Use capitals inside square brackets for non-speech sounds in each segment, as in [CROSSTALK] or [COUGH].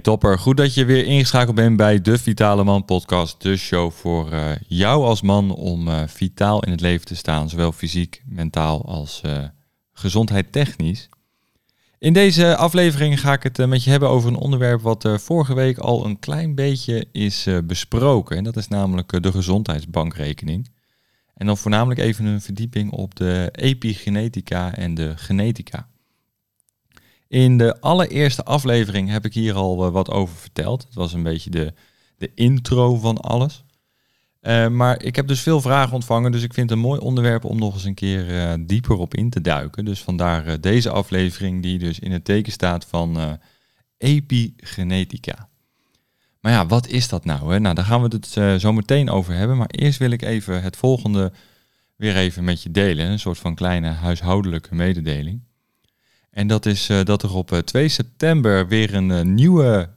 Topper, goed dat je weer ingeschakeld bent bij de Vitale Man podcast. De show voor uh, jou als man om uh, vitaal in het leven te staan. Zowel fysiek, mentaal als uh, gezondheid technisch. In deze aflevering ga ik het met je hebben over een onderwerp wat vorige week al een klein beetje is besproken. En dat is namelijk de gezondheidsbankrekening. En dan voornamelijk even een verdieping op de epigenetica en de genetica. In de allereerste aflevering heb ik hier al eh, wat over verteld. Het was een beetje de, de intro van alles. Uh, maar ik heb dus veel vragen ontvangen, dus ik vind het een mooi onderwerp om nog eens een keer uh, dieper op in te duiken. Dus vandaar deze aflevering die dus in het teken staat van epigenetica. Maar ja, wat is dat nou? Hè? Nou, daar gaan we het zo meteen over hebben. Maar eerst wil ik even het volgende weer even met je delen. Een soort van kleine huishoudelijke mededeling. En dat is uh, dat er op 2 eh, september weer een uh, nieuwe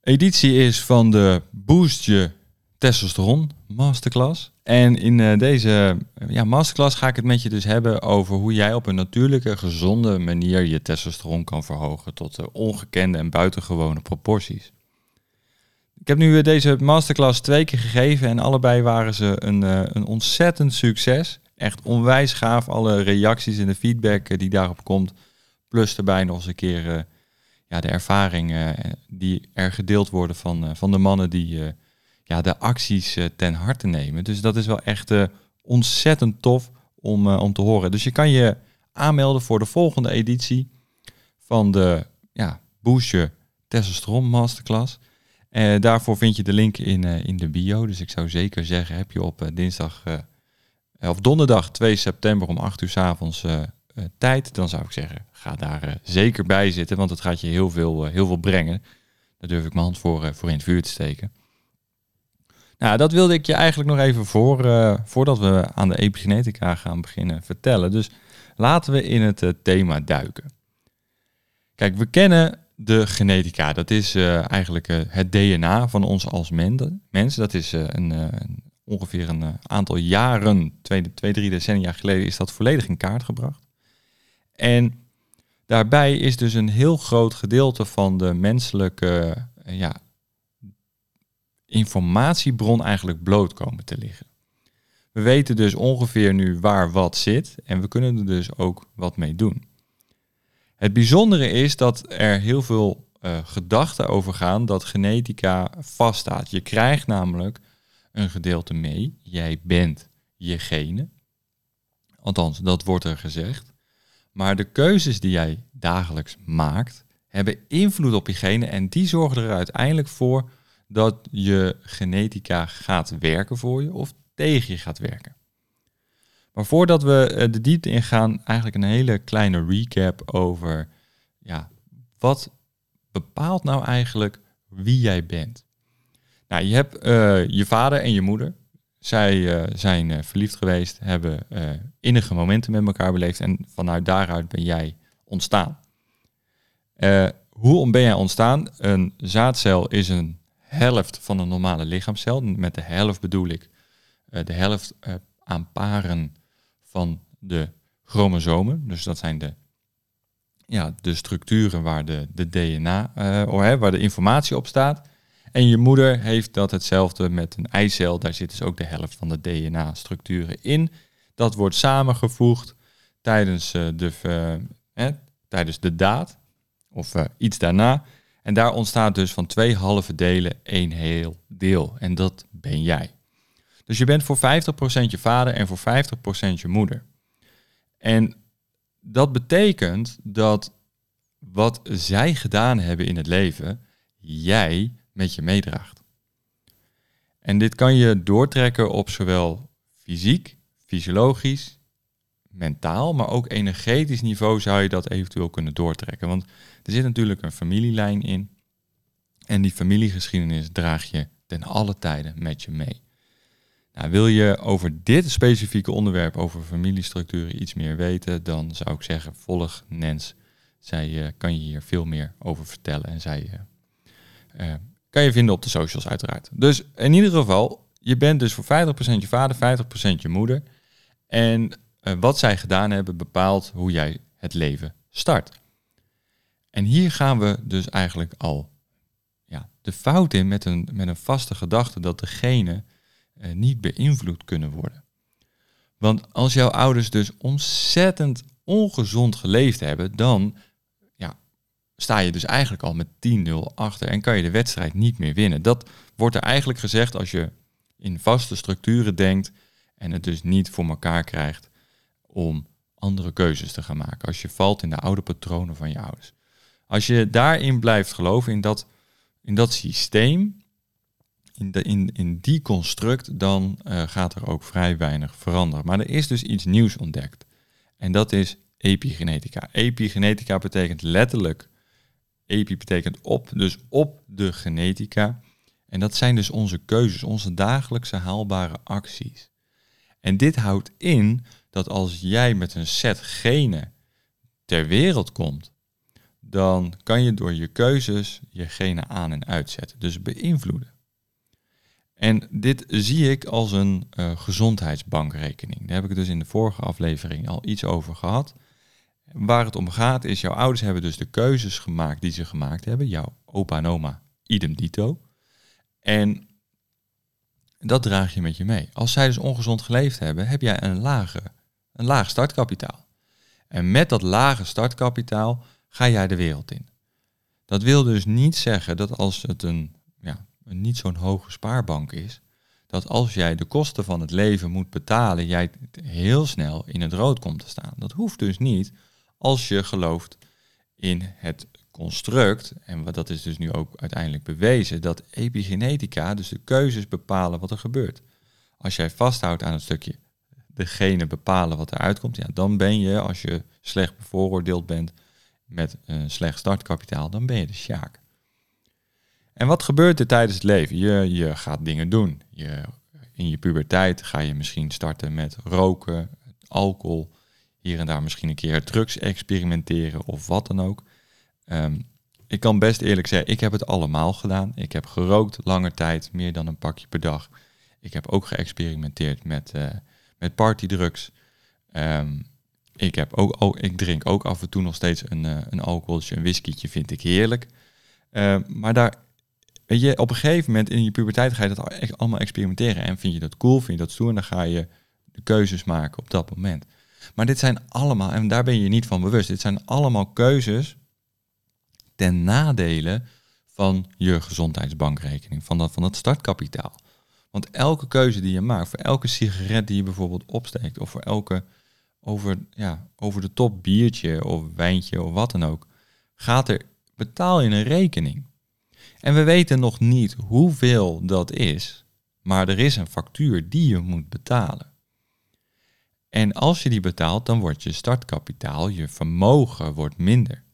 editie is van de Boost Je Testosteron Masterclass. En in deze ja, masterclass ga ik het met je dus hebben over hoe jij op een natuurlijke, gezonde manier je testosteron kan verhogen tot ongekende en buitengewone proporties. Ik heb nu deze masterclass twee keer gegeven en allebei waren ze een, een ontzettend succes. Echt onwijs gaaf, alle reacties en de feedback die daarop komt Plus erbij nog eens een keer uh, ja, de ervaringen uh, die er gedeeld worden van, uh, van de mannen die ja, de acties ten harte nemen. Dus dat is wel echt ontzettend tof om, om te horen. Dus je kan je aanmelden voor de volgende editie van de ja, Boost Je Testosteron Masterclass. Uh, daarvoor vind je de link in, in de bio. Dus ik zou zeker zeggen, heb je op dinsdag of donderdag 2 september om 8 uur s avonds uh, tijd, dan zou ik zeggen, ga daar uh, zeker bij zitten, want het gaat je heel veel, uh, heel veel brengen. Daar durf ik mijn hand voor, voor in het vuur te steken. Nou, dat wilde ik je eigenlijk nog even voor, voordat we aan de epigenetica gaan beginnen vertellen. Dus laten we in het thema duiken. Kijk, we kennen de genetica. Dat is eigenlijk het DNA van ons als mensen. Dat is een, een, ongeveer een aantal jaren, twee, twee, drie decennia geleden, is dat volledig in kaart gebracht. En daarbij is dus een heel groot gedeelte van de menselijke eh, ja, informatiebron eigenlijk bloot komen te liggen. We weten dus ongeveer nu waar wat zit en we kunnen er dus ook wat mee doen. Het bijzondere is dat er heel veel uh, gedachten over gaan dat genetica vaststaat. Je krijgt namelijk een gedeelte mee. Jij bent je genen. Althans, dat wordt er gezegd. Maar de keuzes die jij dagelijks maakt, hebben invloed op je genen en die zorgen er uiteindelijk voor dat je genetica gaat werken voor je of tegen je gaat werken. Maar voordat we eh, de diepte ingaan, eigenlijk een hele kleine recap over ja, wat bepaalt nou eigenlijk wie jij bent. Nou, je hebt uh, je vader en je moeder. Zij uh, zijn uh, verliefd geweest, hebben uh, innige momenten met elkaar beleefd en vanuit daaruit ben jij ontstaan. hoe ben jij ontstaan? Een zaadcel is een helft van een normale lichaamscel. Met de helft bedoel ik de helft aan paren van de chromosomen. Dus dat zijn de, ja, de structuren waar de, de DNA, waar de informatie op staat. En je moeder heeft dat hetzelfde met een eicel. Daar zit dus ook de helft van de DNA-structuren in. Dat wordt samengevoegd tijdens, uh, de, uh, tijdens de daad of uh, iets daarna. En daar ontstaat dus van twee halve delen één heel deel. En dat ben jij. Dus je bent voor 50% je vader en voor 50% je moeder. En dat betekent dat wat zij gedaan hebben in het leven, jij met je meedraagt. En dit kan je doortrekken op zowel fysiek, fysiologisch, mentaal, maar ook energetisch niveau zou je dat eventueel kunnen doortrekken. Want er zit natuurlijk een familielijn in. En die familiegeschiedenis draag je ten alle tijden met je mee. Nou, wil je over dit specifieke onderwerp, over familiestructuren, iets meer weten, dan zou ik zeggen, volg Nens. Zij uh, kan je hier veel meer over vertellen en zij uh, kan je vinden op de socials uiteraard. Dus in ieder geval, je bent dus voor 50% je vader, 50% je moeder. En uh, wat zij gedaan hebben bepaalt hoe jij het leven start. En hier gaan we dus eigenlijk al ja, de fout in met een, met een vaste gedachte dat de genen eh, niet beïnvloed kunnen worden. Want als jouw ouders dus ontzettend ongezond geleefd hebben, dan sta je dus eigenlijk al met 10-0 achter en kan je de wedstrijd niet meer winnen. Dat wordt er eigenlijk gezegd als je in vaste structuren denkt en het dus niet voor elkaar krijgt om andere keuzes te gaan maken. Als je valt in de oude patronen van je ouders. Als je daarin blijft geloven, in dat, in dat systeem, in, de, in, in die construct, dan uh, gaat er ook vrij weinig veranderen. Maar er is dus iets nieuws ontdekt. En dat is epigenetica. Epigenetica betekent letterlijk, epi betekent op, dus op de genetica. En dat zijn dus onze keuzes, onze dagelijkse haalbare acties. En dit houdt in dat als jij met een set genen ter wereld komt, dan kan je door je keuzes je genen aan en uitzetten, dus beïnvloeden. En dit zie ik als een uh, gezondheidsbankrekening. Daar heb ik dus in de vorige aflevering al iets over gehad. Waar het om gaat is, jouw ouders hebben dus de keuzes gemaakt die ze gemaakt hebben. Jouw opa en oma, idem dito. En dat draag je met je mee. Als zij dus ongezond geleefd hebben, heb jij een, lage, een laag startkapitaal. En met dat lage startkapitaal ga jij de wereld in. Dat wil dus niet zeggen dat als het een, ja, een niet zo'n hoge spaarbank is, dat als jij de kosten van het leven moet betalen, jij heel snel in het rood komt te staan. Dat hoeft dus niet als je gelooft in het construct, en dat is dus nu ook uiteindelijk bewezen, dat epigenetica, dus de keuzes bepalen wat er gebeurt. Als jij vasthoudt aan het stukje degene bepalen wat eruit komt, ja, dan ben je, als je slecht bevooroordeeld bent met een slecht startkapitaal, dan ben je de sjaak. En wat gebeurt er tijdens het leven? Je, je gaat dingen doen. Je, in je puberteit ga je misschien starten met roken, alcohol, hier en daar misschien een keer drugs experimenteren of wat dan ook. Ehm, ik kan best eerlijk zeggen, ik heb het allemaal gedaan. Ik heb gerookt lange tijd, meer dan een pakje per dag. Ik heb ook geëxperimenteerd met, uh, met partydrugs. Um, ik, heb ook, ook, ik drink ook af en toe nog steeds een, uh, een alcoholtje, een whiskietje vind ik heerlijk. Uh, maar daar, je, op een gegeven moment in je puberteit ga je dat allemaal experimenteren. En vind je dat cool, vind je dat stoer, en dan ga je de keuzes maken op dat moment. Maar dit zijn allemaal, en daar ben je niet van bewust, dit zijn allemaal keuzes ten nadele van je gezondheidsbankrekening, van dat, van dat startkapitaal. Want elke keuze die je maakt, voor elke sigaret die je bijvoorbeeld opsteekt, of voor elke over, ja, over de top biertje of wijntje of wat dan ook, gaat er betaal in een rekening. En we weten nog niet hoeveel dat is, maar er is een factuur die je moet betalen. En als je die betaalt, dan wordt je startkapitaal, je vermogen wordt minder.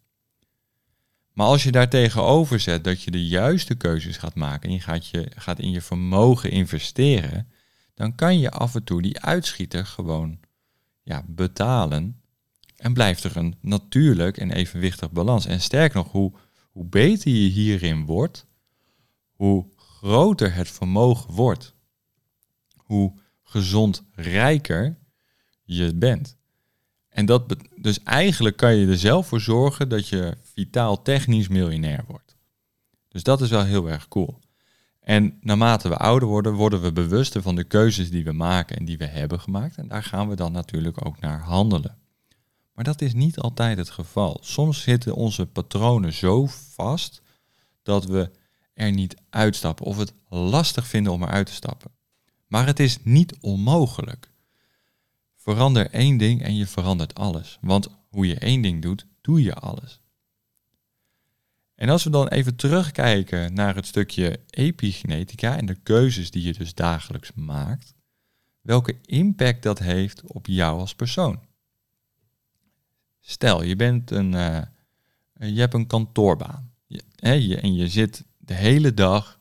Maar als je daar tegenover zet dat je de juiste keuzes gaat maken en je gaat, je gaat in je vermogen investeren, dan kan je af en toe die uitschieter gewoon ja, betalen. En blijft er een natuurlijk en evenwichtig balans. En sterk nog, hoe, hoe beter je hierin wordt, hoe groter het vermogen wordt. Hoe gezond rijker je bent. En dat dus eigenlijk kan je er zelf voor zorgen dat je vitaal technisch miljonair wordt. Dus dat is wel heel erg cool. En naarmate we ouder worden, worden we bewuster van de keuzes die we maken en die we hebben gemaakt. En daar gaan we dan natuurlijk ook naar handelen. Maar dat is niet altijd het geval. Soms zitten onze patronen zo vast dat we er niet uitstappen of het lastig vinden om eruit te stappen. Maar het is niet onmogelijk. Verander één ding en je verandert alles. Want hoe je één ding doet, doe je alles. En als we dan even terugkijken naar het stukje epigenetica en de keuzes die je dus dagelijks maakt, welke impact dat heeft op jou als persoon. Stel, je bent een, uh, je hebt een kantoorbaan hè, je, en je zit de hele dag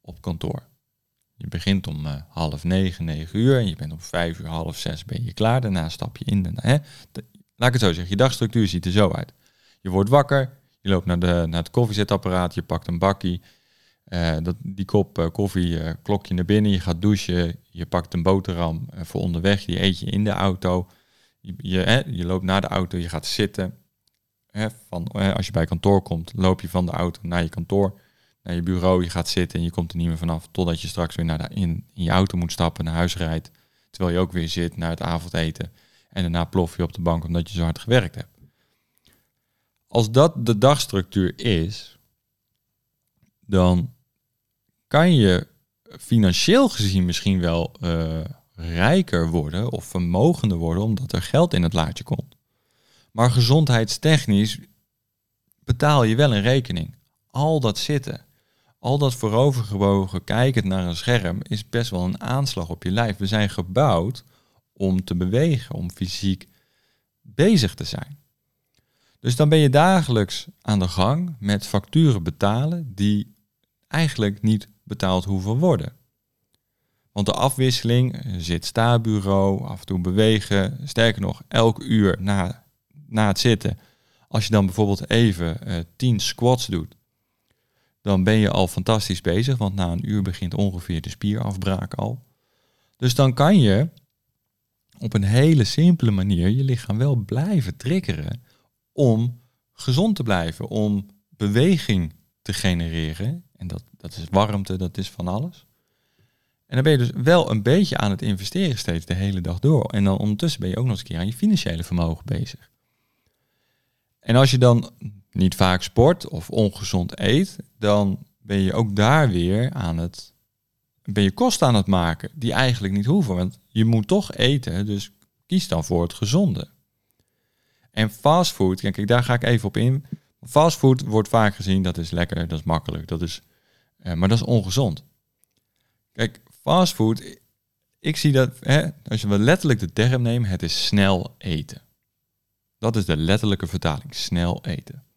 op kantoor. Je begint om uh, half negen, negen uur en je bent om vijf uur, half zes ben je klaar. Daarna stap je in. hè, laat ik het zo zeggen, je dagstructuur ziet er zo uit. Je wordt wakker, je loopt naar, de, naar het koffiezetapparaat, je pakt een bakkie. Uh, dat, die kop uh, koffie klok je naar binnen, je gaat douchen, je pakt een boterham voor onderweg, die eet je in de auto. Je, je, je loopt naar de auto, je gaat zitten. van, als je bij kantoor komt, loop je van de auto naar je kantoor. Naar je bureau, je gaat zitten en je komt er niet meer vanaf totdat je straks weer naar in, in je auto moet stappen, naar huis rijdt, terwijl je ook weer zit naar het avondeten en daarna plof je op de bank omdat je zo hard gewerkt hebt. Als dat de dagstructuur is, dan kan je financieel gezien misschien wel uh, rijker worden of vermogender worden omdat er geld in het laadje komt. Maar gezondheidstechnisch betaal je wel een rekening. Al dat zitten, al dat voorovergebogen kijken naar een scherm is best wel een aanslag op je lijf. We zijn gebouwd om te bewegen, om fysiek bezig te zijn. Dus dan ben je dagelijks aan de gang met facturen betalen die eigenlijk niet betaald hoeven worden. Want de afwisseling, zit sta-bureau, af en toe bewegen, sterker nog, elk uur na, na het zitten. Als je dan bijvoorbeeld even uh, eh, 10 squats doet, dan ben je al fantastisch bezig, want na een uur begint ongeveer de spierafbraak al. Dus dan kan je op een hele simpele manier je lichaam wel blijven triggeren om gezond te blijven, om beweging te genereren. En dat, dat is warmte, dat is van alles. En dan ben je dus wel een beetje aan het investeren steeds de hele dag door. En dan ondertussen ben je ook nog eens een keer aan je financiële vermogen bezig. En als je dan niet vaak sport of ongezond eet, dan ben je ook daar weer aan het ben je kosten aan het maken die eigenlijk niet hoeven. Want je moet toch eten, dus kies dan voor het gezonde. En fastfood, kijk, daar ga ik even op in. Fastfood wordt vaak gezien, dat is lekker, dat is makkelijk, dat is, eh, maar dat is ongezond. Kijk, fastfood, ik zie dat, hè, als je wel letterlijk de term neemt, het is snel eten. Dat is de letterlijke vertaling, snel eten.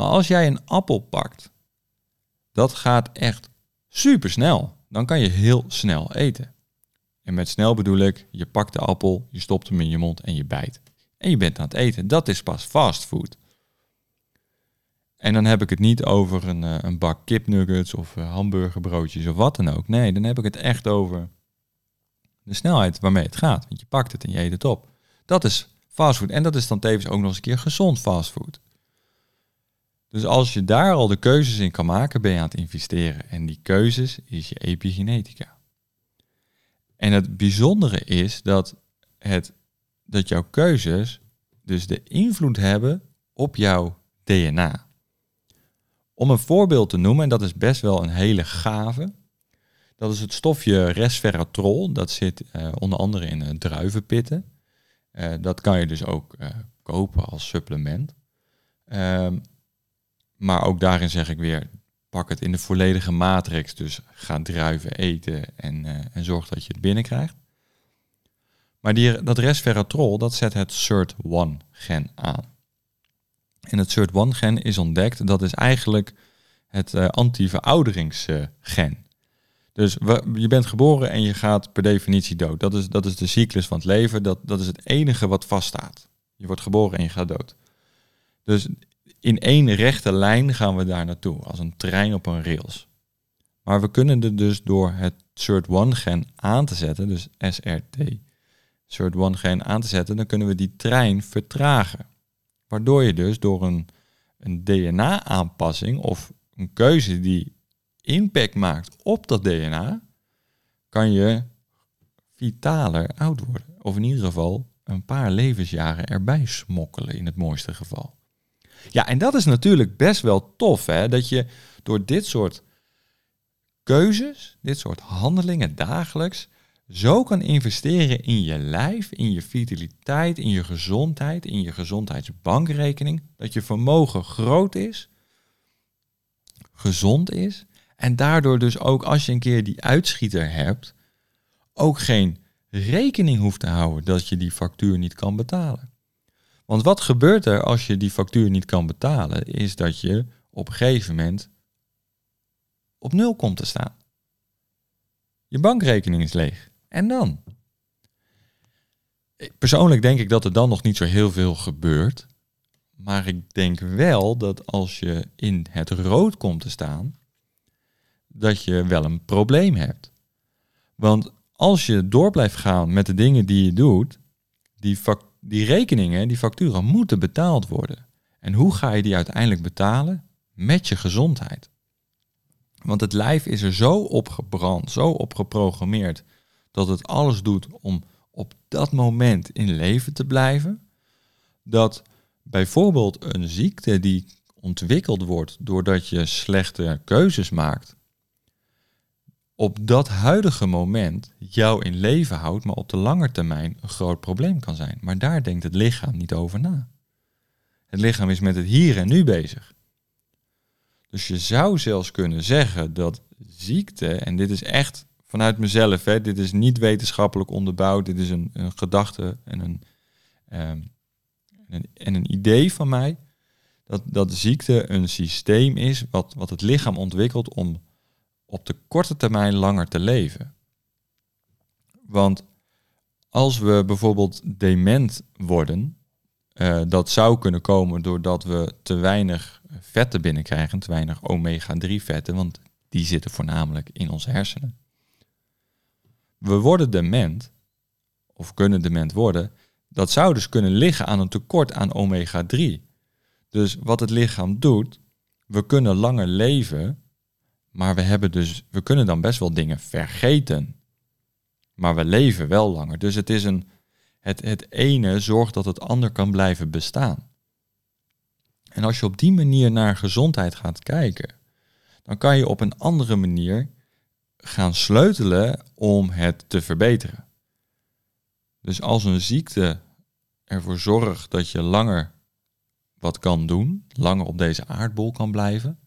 Maar als jij een appel pakt, dat gaat echt super snel. Dan kan je heel snel eten. En met snel bedoel ik, je pakt de appel, je stopt hem in je mond en je bijt. En je bent aan het eten. Dat is pas fast food. En dan heb ik het niet over een, eh, een bak kipnuggets of eh, hamburgerbroodjes of wat dan ook. Nee, dan heb ik het echt over de snelheid waarmee het gaat. Want je pakt het en je eet het op. Dat is fastfood. En dat is dan tevens ook nog eens een keer gezond fastfood. Dus als je daar al de keuzes in kan maken, ben je aan het investeren. En die keuzes is je epigenetica. En het bijzondere is dat, het, dat jouw keuzes dus de invloed hebben op jouw DNA. Om een voorbeeld te noemen, en dat is best wel een hele gave, dat is het stofje resveratrol. Dat zit uh, onder andere in uh, druivenpitten. Uh, dat kan je dus ook kopen als supplement. Um, maar ook daarin zeg ik weer, pak het in de volledige matrix. Dus ga druiven eten en, uh, en zorg dat je het binnenkrijgt. Maar die, dat resveratrol, dat zet het SIRT1-gen aan. En het SIRT1-gen is ontdekt, dat is eigenlijk het uh, anti-verouderingsgen. Dus we, je bent geboren en je gaat per definitie dood. Dat is, dat is de cyclus van het leven, dat, dat is het enige wat vaststaat. Je wordt geboren en je gaat dood. Dus in één rechte lijn gaan we daar naartoe, als een trein op een rails. Maar we kunnen er dus door het SIRT1-gen aan te zetten, dus SRT, SIRT1-gen aan te zetten, dan kunnen we die trein vertragen. Waardoor je dus door een, een DNA-aanpassing of een keuze die impact maakt op dat DNA, kan je vitaler oud worden. Of in ieder geval een paar levensjaren erbij smokkelen in het mooiste geval. Ja, en dat is natuurlijk best wel tof, hè? Dat je door dit soort keuzes, dit soort handelingen dagelijks, zo kan investeren in je lijf, in je vitaliteit, in je gezondheid, in je gezondheidsbankrekening, dat je vermogen groot is, gezond is en daardoor dus ook als je een keer die uitschieter hebt, ook geen rekening hoeft te houden dat je die factuur niet kan betalen. Want wat gebeurt er als je die factuur niet kan betalen, is dat je op een gegeven moment op nul komt te staan. Je bankrekening is leeg. En dan? Persoonlijk denk ik dat er dan nog niet zo heel veel gebeurt. Maar ik denk wel dat als je in het rood komt te staan, dat je wel een probleem hebt. Want als je door blijft gaan met de dingen die je doet, die factuur die rekeningen, die facturen moeten betaald worden. En hoe ga je die uiteindelijk betalen? Met je gezondheid. Want het lijf is er zo op gebrand, zo op geprogrammeerd, dat het alles doet om op dat moment in leven te blijven, dat bijvoorbeeld een ziekte die ontwikkeld wordt doordat je slechte keuzes maakt, op dat huidige moment jou in leven houdt, maar op de lange termijn een groot probleem kan zijn. Maar daar denkt het lichaam niet over na. Het lichaam is met het hier en nu bezig. Dus je zou zelfs kunnen zeggen dat ziekte, en dit is echt vanuit mezelf, hè, dit is niet wetenschappelijk onderbouwd, dit is een, gedachte en een, um, een, en een idee van mij, dat, dat ziekte een systeem is wat, wat het lichaam ontwikkelt om op de korte termijn langer te leven. Want als we bijvoorbeeld dement worden, uh, dat zou kunnen komen doordat we te weinig vetten binnenkrijgen, te weinig omega-3 vetten, want die zitten voornamelijk in onze hersenen. We worden dement, of kunnen dement worden, dat zou dus kunnen liggen aan een tekort aan omega-3. Dus wat het lichaam doet, we kunnen langer leven, maar we, hebben dus, we kunnen dan best wel dingen vergeten. Maar we leven wel langer. Dus het is een, het, het ene zorgt dat het ander kan blijven bestaan. En als je op die manier naar gezondheid gaat kijken, dan kan je op een andere manier gaan sleutelen om het te verbeteren. Dus als een ziekte ervoor zorgt dat je langer wat kan doen, langer op deze aardbol kan blijven,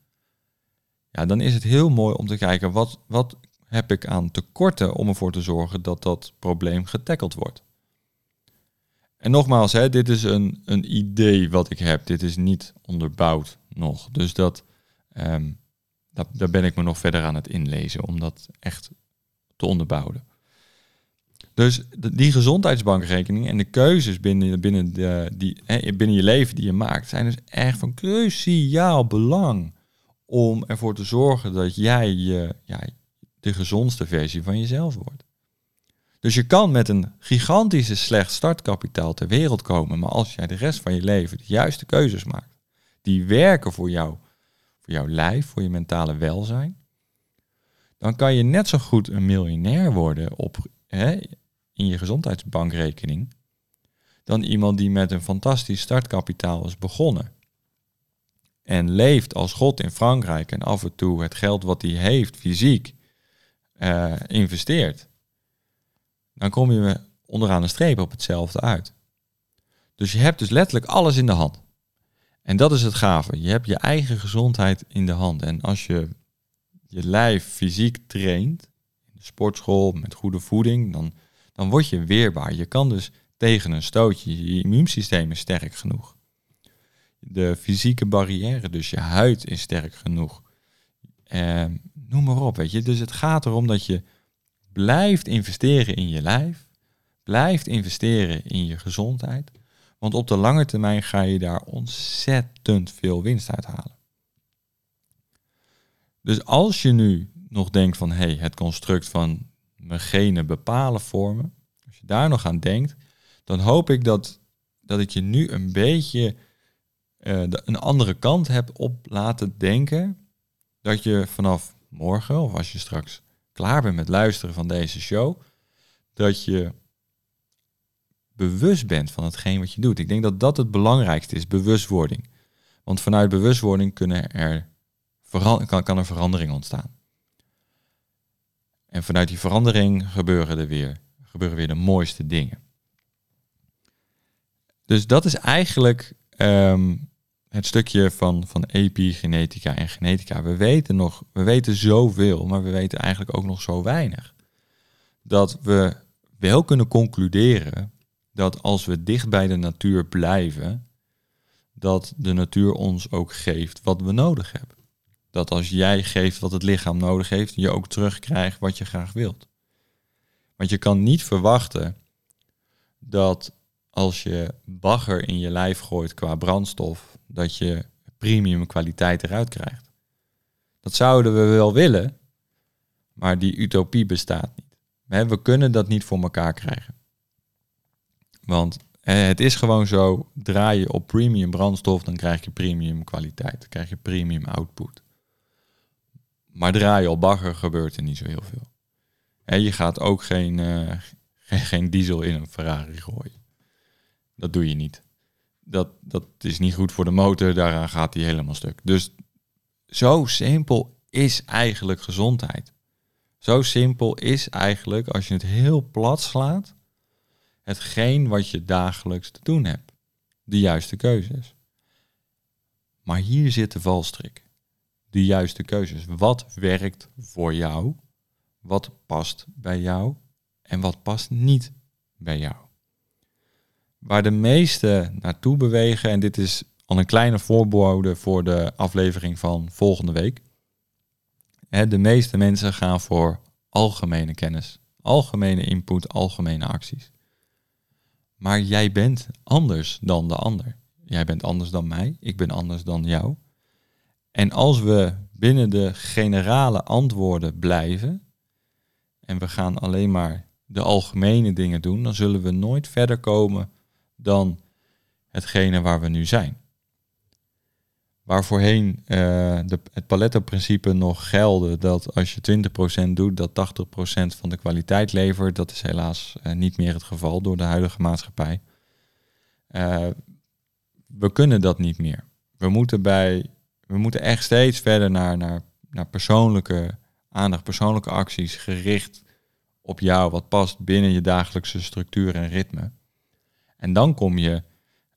ja, dan is het heel mooi om te kijken wat, wat heb ik aan tekorten om ervoor te zorgen dat dat probleem getackeld wordt. En nogmaals, hè, dit is een, een idee wat ik heb. Dit is niet onderbouwd nog. Dus dat, ehm, dat, daar ben ik me nog verder aan het inlezen om dat echt te onderbouwen. Dus die gezondheidsbankrekening en de keuzes binnen, binnen, de, die, binnen je leven die je maakt, zijn dus echt van cruciaal belang om ervoor te zorgen dat jij je, de gezondste versie van jezelf wordt. Dus je kan met een gigantische slecht startkapitaal ter wereld komen, maar als jij de rest van je leven de juiste keuzes maakt, die werken voor jou, voor jouw lijf, voor je mentale welzijn, dan kan je net zo goed een miljonair worden op, hè, in je gezondheidsbankrekening dan iemand die met een fantastisch startkapitaal is begonnen. En leeft als God in Frankrijk en af en toe het geld wat hij heeft, fysiek, uh, investeert dan kom je onderaan de streep op hetzelfde uit. Dus je hebt dus letterlijk alles in de hand. En dat is het gave. Je hebt je eigen gezondheid in de hand. En als je je lijf fysiek traint, in de sportschool, met goede voeding, dan, dan word je weerbaar. Je kan dus tegen een stootje. Je immuunsysteem is sterk genoeg. De fysieke barrière, dus je huid is sterk genoeg. Eh, noem maar op, weet je. Dus het gaat erom dat je Blijft investeren in je lijf. Blijft investeren in je gezondheid. Want op de lange termijn ga je daar ontzettend veel winst uit halen. Dus als je nu nog denkt van hé, hey, het construct van mijn genen bepalen vormen, als je daar nog aan denkt, dan hoop ik dat, dat ik je nu een beetje uh, een andere kant heb op laten denken. Dat je vanaf morgen, of als je straks klaar bent met luisteren van deze show, dat je bewust bent van hetgeen wat je doet. Ik denk dat dat het belangrijkste is, bewustwording. Want vanuit bewustwording kunnen er kan, kan er verandering ontstaan. En vanuit die verandering gebeuren er weer, gebeuren weer de mooiste dingen. Dus dat is eigenlijk ehm, het stukje van, van epigenetica en genetica. We weten nog, we weten zoveel, maar we weten eigenlijk ook nog zo weinig. Dat we wel kunnen concluderen dat als we dicht bij de natuur blijven, dat de natuur ons ook geeft wat we nodig hebben. Dat als jij geeft wat het lichaam nodig heeft, je ook terugkrijgt wat je graag wilt. Want je kan niet verwachten dat als je bagger in je lijf gooit qua brandstof, dat je premium kwaliteit eruit krijgt. Dat zouden we wel willen, maar die utopie bestaat niet. We kunnen dat niet voor elkaar krijgen. Want het is gewoon zo, draai je op premium brandstof, dan krijg je premium kwaliteit, dan krijg je premium output. Maar draai op bagger gebeurt er niet zo heel veel. En je gaat ook geen, geen, [LAUGHS] geen diesel in een Ferrari gooien. Dat doe je niet. Dat, dat is niet goed voor de motor, daaraan gaat hij helemaal stuk. Dus zo simpel is eigenlijk gezondheid. Zo simpel is eigenlijk, als je het heel plat slaat, hetgeen wat je dagelijks te doen hebt. De juiste keuzes. Maar hier zit de valstrik. De juiste keuzes. Wat werkt voor jou? Wat past bij jou? En wat past niet bij jou? Waar de meesten naartoe bewegen, en dit is al een kleine voorbode voor de aflevering van volgende week. De meeste mensen gaan voor algemene kennis, algemene input, algemene acties. Maar jij bent anders dan de ander. Jij bent anders dan mij, ik ben anders dan jou. En als we binnen de generale antwoorden blijven en we gaan alleen maar de algemene dingen doen, dan zullen we nooit verder komen dan hetgene waar we nu zijn. Waar voorheen uh, de, het Pareto-principe nog gelde dat als je 20% doet, dat 80% van de kwaliteit levert, dat is helaas uh, niet meer het geval door de huidige maatschappij. Uh, we kunnen dat niet meer. We moeten, bij, we moeten echt steeds verder naar, naar, naar persoonlijke aandacht, persoonlijke acties gericht op jou, wat past binnen je dagelijkse structuur en ritme. En dan kom je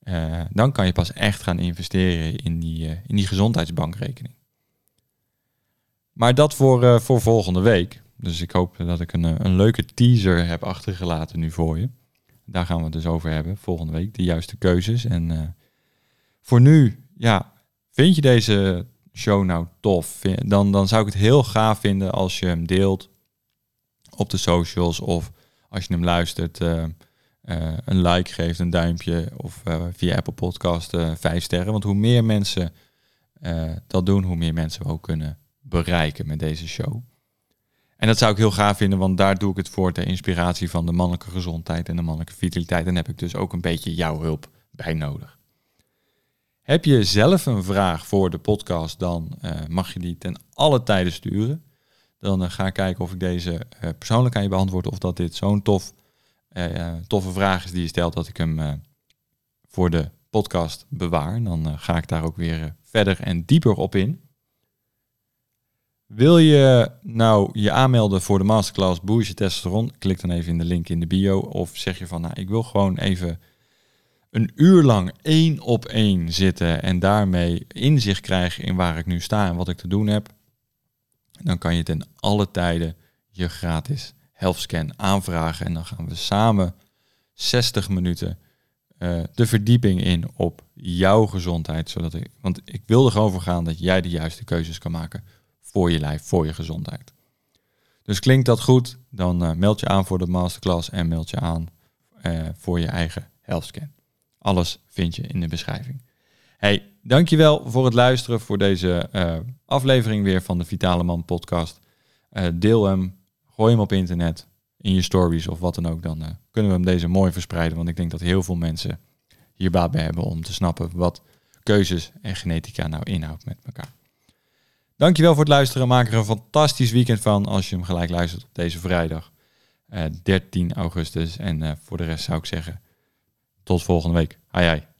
uh, dan kan je pas echt gaan investeren in die, uh, in die gezondheidsbankrekening. Maar dat voor, uh, voor volgende week. Dus ik hoop dat ik een, een leuke teaser heb achtergelaten nu voor je. Daar gaan we het dus over hebben volgende week. De juiste keuzes. En voor nu, ja, vind je deze show nou tof? Dan, dan zou ik het heel gaaf vinden als je hem deelt op de socials of als je hem luistert een like geeft, een duimpje of uh, via Apple Podcast uh, vijf sterren. Want hoe meer mensen dat doen, hoe meer mensen we ook kunnen bereiken met deze show. En dat zou ik heel gaaf vinden, want daar doe ik het voor ter inspiratie van de mannelijke gezondheid en de mannelijke vitaliteit. En heb ik dus ook een beetje jouw hulp bij nodig. Heb je zelf een vraag voor de podcast, dan mag je die ten alle tijden sturen. Dan ga ik kijken of ik deze persoonlijk aan je beantwoord of dat dit zo'n tof toffe vraag is die je stelt, dat ik hem uh, voor de podcast bewaar. Dan ga ik daar ook weer verder en dieper op in. Wil je nou je aanmelden voor de masterclass Boost je testosteron? Klik dan even in de link in de bio. Of zeg je van, nou, ik wil gewoon even een uur lang één op één zitten en daarmee inzicht krijgen in waar ik nu sta en wat ik te doen heb. Dan kan je ten alle tijden je gratis scan aanvragen. En dan gaan we samen 60 minuten uh, de verdieping in op jouw gezondheid. Zodat ik, want ik wil er gewoon voor gaan dat jij de juiste keuzes kan maken voor je lijf, voor je gezondheid. Dus klinkt dat goed, dan uh, meld je aan voor de masterclass en meld je aan uh, voor je eigen scan. Alles vind je in de beschrijving. Hey, dankjewel voor het luisteren voor deze aflevering weer van de Vitale Man podcast. deel hem, Gooi hem op internet, in je stories of wat dan ook. Dan uh, kunnen we hem deze mooi verspreiden. Want ik denk dat heel veel mensen hier baat bij hebben om te snappen wat keuzes en genetica nou inhoudt met elkaar. Dankjewel voor het luisteren. Maak er een fantastisch weekend van als je hem gelijk luistert op deze vrijdag. Uh, eh, 13 augustus. En uh, voor de rest zou ik zeggen, tot volgende week. Hai hai.